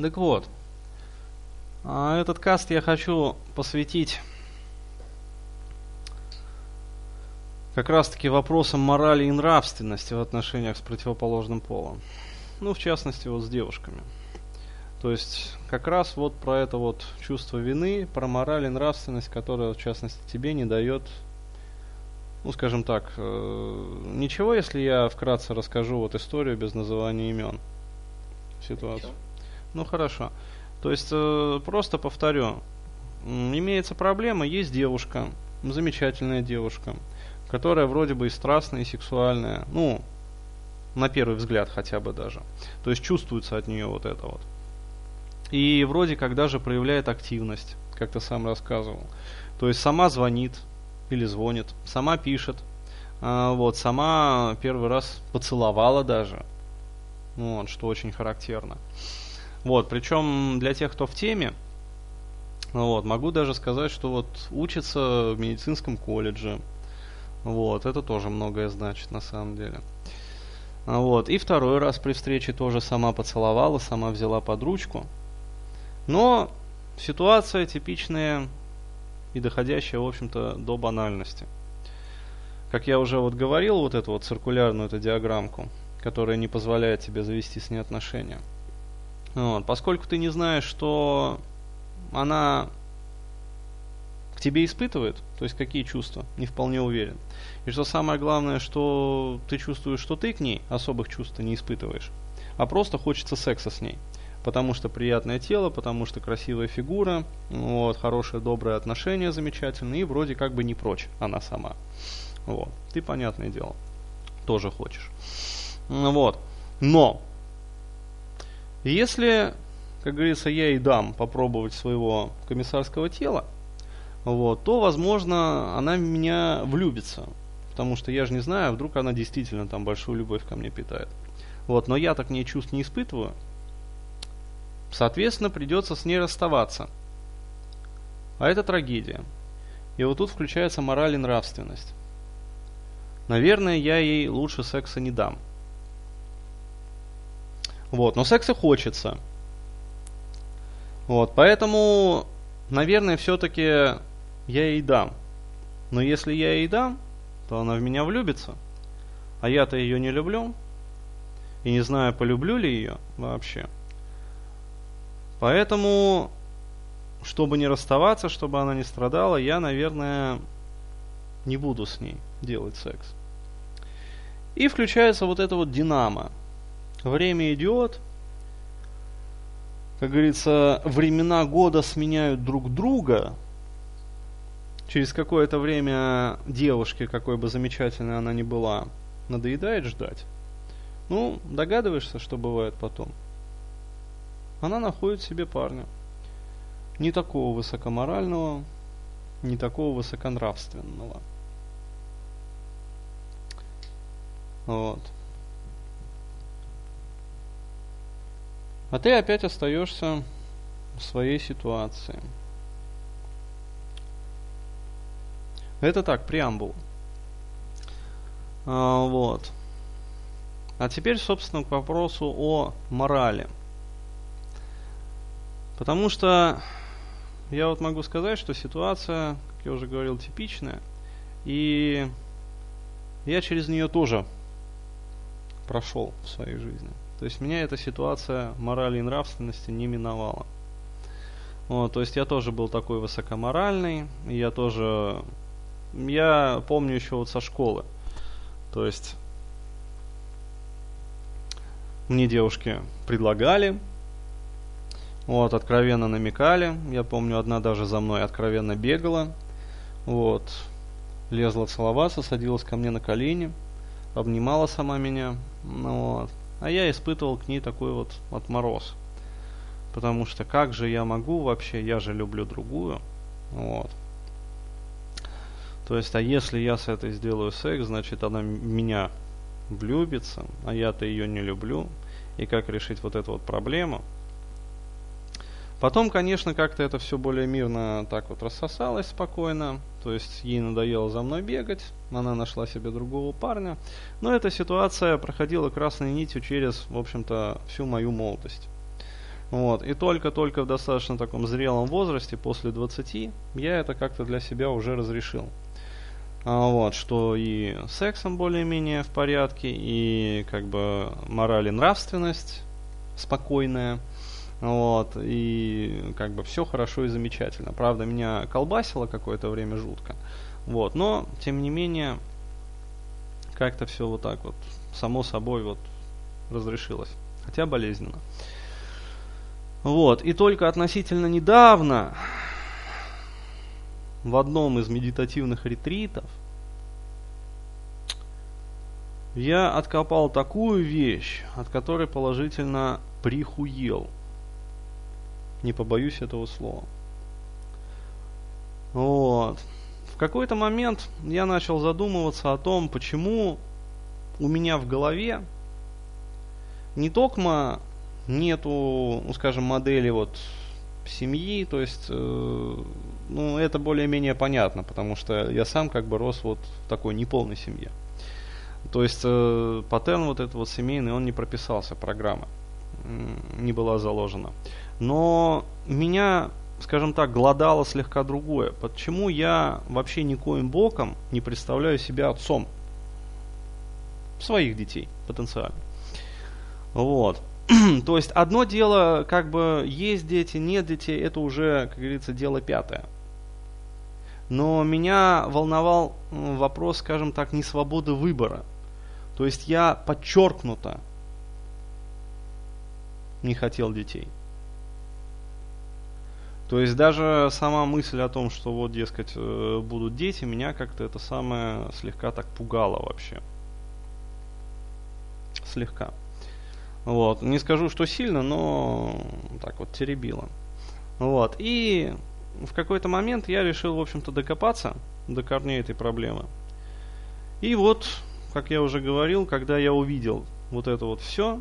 Так вот, а этот каст я хочу посвятить как раз-таки вопросам морали и нравственности в отношениях с противоположным полом. Ну, в частности, вот с девушками. То есть, как раз вот про это вот чувство вины, про мораль и нравственность, которая, в частности, тебе не дает, ну, скажем так, э, ничего, если я вкратце расскажу вот историю без называния имен, ситуацию. Ну, хорошо. То есть, э, просто повторю, имеется проблема, есть девушка, замечательная девушка, которая вроде бы и страстная, и сексуальная, ну, на первый взгляд хотя бы даже. То есть чувствуется от нее вот это вот. И вроде как даже проявляет активность, как ты сам рассказывал. То есть сама звонит или звонит, сама пишет, а, вот, сама первый раз поцеловала даже, вот, что очень характерно. Вот, причем для тех, кто в теме, вот, могу даже сказать, что вот учится в медицинском колледже, вот, это тоже многое значит на самом деле. Вот, и второй раз при встрече тоже сама поцеловала, сама взяла под ручку. Но ситуация типичная и доходящая, в общем-то, до банальности. Как я уже вот говорил, вот эту вот циркулярную эту диаграммку, которая не позволяет тебе завести с ней отношения. Вот, поскольку ты не знаешь, что она к тебе испытывает, то есть какие чувства, не вполне уверен. И что самое главное, что ты чувствуешь, что ты к ней особых чувств не испытываешь, а просто хочется секса с ней. Потому что приятное тело, потому что красивая фигура, вот, хорошее, доброе отношение замечательное, и вроде как бы не прочь она сама. Вот, ты, понятное дело, тоже хочешь. Вот, но, если, как говорится, я и дам попробовать своего комиссарского тела, вот, то, возможно, она меня влюбится. Потому что я же не знаю, вдруг она действительно там большую любовь ко мне питает. Вот, но я так к ней чувств не испытываю. Соответственно, придется с ней расставаться. А это трагедия. И вот тут включается мораль и нравственность. Наверное, я ей лучше секса не дам. Вот, но секса хочется. Вот, поэтому, наверное, все-таки я ей дам. Но если я ей дам, то она в меня влюбится. А я-то ее не люблю. И не знаю, полюблю ли ее вообще. Поэтому, чтобы не расставаться, чтобы она не страдала, я, наверное, не буду с ней делать секс. И включается вот это вот динамо. Время идет, как говорится, времена года сменяют друг друга, через какое-то время девушке, какой бы замечательной она ни была, надоедает ждать. Ну, догадываешься, что бывает потом? Она находит себе парня. Не такого высокоморального, не такого высоконравственного. Вот. А ты опять остаешься в своей ситуации. Это так, преамбул. А, вот. А теперь, собственно, к вопросу о морали. Потому что я вот могу сказать, что ситуация, как я уже говорил, типичная. И я через нее тоже прошел в своей жизни. То есть меня эта ситуация морали и нравственности не миновала. Вот, то есть я тоже был такой высокоморальный, я тоже я помню еще вот со школы. То есть мне девушки предлагали, вот, откровенно намекали. Я помню, одна даже за мной откровенно бегала. Вот, лезла целоваться, садилась ко мне на колени, обнимала сама меня. Ну, вот. А я испытывал к ней такой вот отмороз. Потому что как же я могу вообще, я же люблю другую. Вот. То есть, а если я с этой сделаю секс, значит она меня влюбится, а я-то ее не люблю. И как решить вот эту вот проблему? Потом, конечно, как-то это все более мирно так вот рассосалось спокойно. То есть ей надоело за мной бегать, она нашла себе другого парня. Но эта ситуация проходила красной нитью через, в общем-то, всю мою молодость. Вот. И только-только в достаточно таком зрелом возрасте, после 20, я это как-то для себя уже разрешил. А, вот, что и сексом более-менее в порядке, и как бы мораль и нравственность спокойная. Вот, и как бы все хорошо и замечательно. Правда, меня колбасило какое-то время жутко. Вот, но, тем не менее, как-то все вот так вот, само собой вот разрешилось. Хотя болезненно. Вот, и только относительно недавно в одном из медитативных ретритов я откопал такую вещь, от которой положительно прихуел. Не побоюсь этого слова. Вот. В какой-то момент я начал задумываться о том, почему у меня в голове не только нету, ну, скажем, модели вот семьи, то есть, э, ну, это более-менее понятно, потому что я сам как бы рос вот в такой неполной семье. То есть, э, паттерн вот этот вот семейный, он не прописался, программа не была заложена. Но меня, скажем так, гладало слегка другое. Почему я вообще никоим боком не представляю себя отцом своих детей потенциально? Вот. То есть одно дело, как бы есть дети, нет детей, это уже, как говорится, дело пятое. Но меня волновал вопрос, скажем так, не свободы выбора. То есть я подчеркнуто не хотел детей. То есть даже сама мысль о том, что вот, дескать, э, будут дети, меня как-то это самое слегка так пугало вообще. Слегка. Вот. Не скажу, что сильно, но так вот теребило. Вот. И в какой-то момент я решил, в общем-то, докопаться до корней этой проблемы. И вот, как я уже говорил, когда я увидел вот это вот все,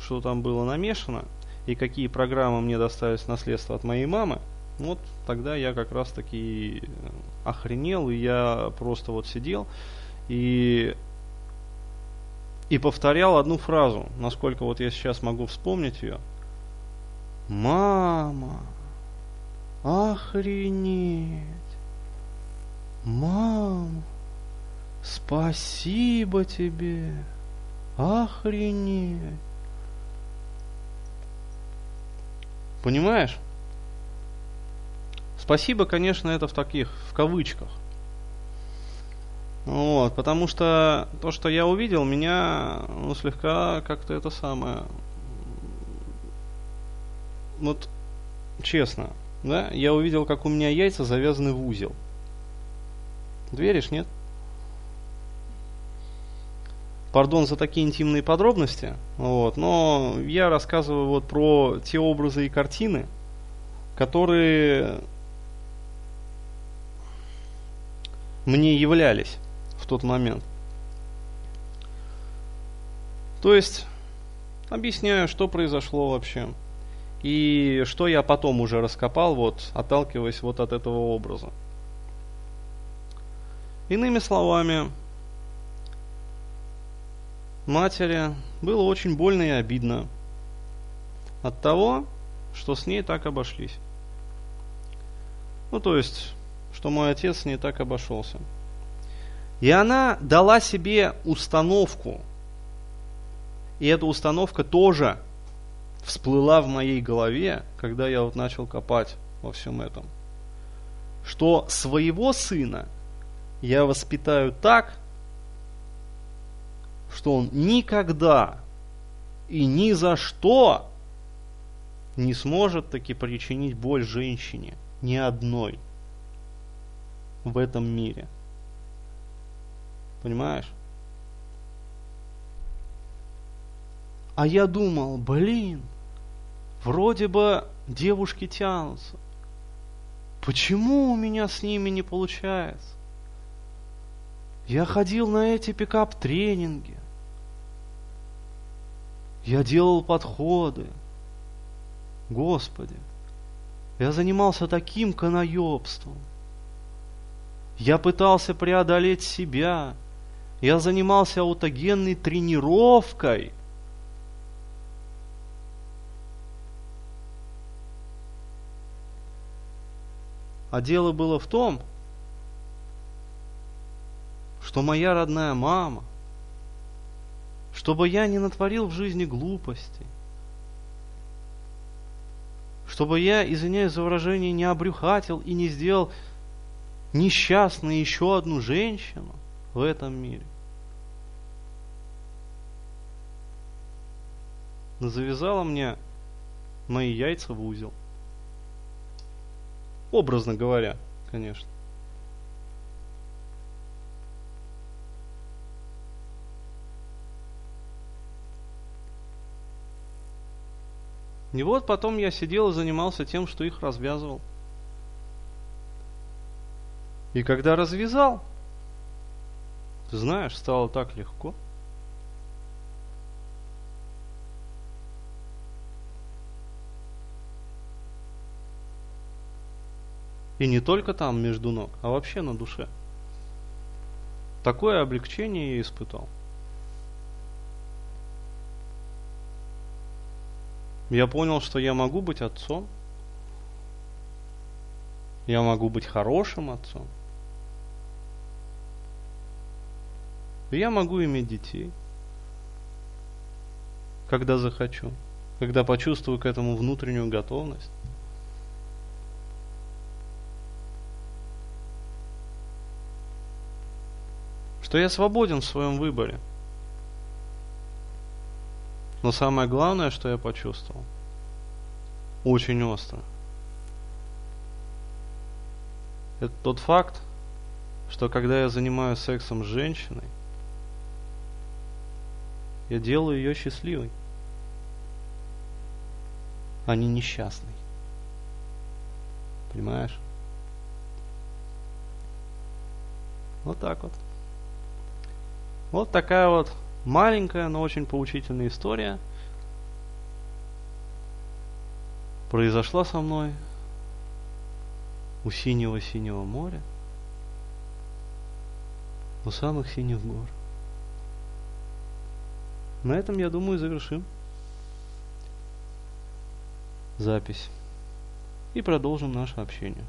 что там было намешано, и какие программы мне достались наследство от моей мамы, вот тогда я как раз таки охренел, и я просто вот сидел и и повторял одну фразу, насколько вот я сейчас могу вспомнить ее. Мама, охренеть, мам, спасибо тебе, охренеть. Понимаешь? Спасибо, конечно, это в таких, в кавычках. Вот, потому что то, что я увидел, меня ну, слегка как-то это самое... Вот, честно, да, я увидел, как у меня яйца завязаны в узел. Веришь, нет? Пардон за такие интимные подробности, вот, но я рассказываю вот про те образы и картины, которые мне являлись в тот момент. То есть, объясняю, что произошло вообще. И что я потом уже раскопал, вот, отталкиваясь вот от этого образа. Иными словами, матери было очень больно и обидно от того, что с ней так обошлись. Ну, то есть, что мой отец не так обошелся. И она дала себе установку. И эта установка тоже всплыла в моей голове, когда я вот начал копать во всем этом. Что своего сына я воспитаю так, что он никогда и ни за что не сможет таки причинить боль женщине, ни одной в этом мире. Понимаешь? А я думал, блин, вроде бы девушки тянутся. Почему у меня с ними не получается? Я ходил на эти пикап-тренинги. Я делал подходы. Господи, я занимался таким канаебством. Я пытался преодолеть себя. Я занимался аутогенной тренировкой. А дело было в том, что моя родная мама – чтобы я не натворил в жизни глупостей, чтобы я, извиняюсь за выражение, не обрюхатил и не сделал несчастной еще одну женщину в этом мире. Но завязала мне мои яйца в узел. Образно говоря, конечно. И вот потом я сидел и занимался тем, что их развязывал. И когда развязал, знаешь, стало так легко. И не только там между ног, а вообще на душе. Такое облегчение я испытал. Я понял, что я могу быть отцом. Я могу быть хорошим отцом. Я могу иметь детей, когда захочу, когда почувствую к этому внутреннюю готовность. Что я свободен в своем выборе – но самое главное, что я почувствовал, очень остро, это тот факт, что когда я занимаюсь сексом с женщиной, я делаю ее счастливой, а не несчастной. Понимаешь? Вот так вот. Вот такая вот Маленькая, но очень поучительная история произошла со мной у синего-синего моря, у самых синих гор. На этом, я думаю, завершим запись и продолжим наше общение.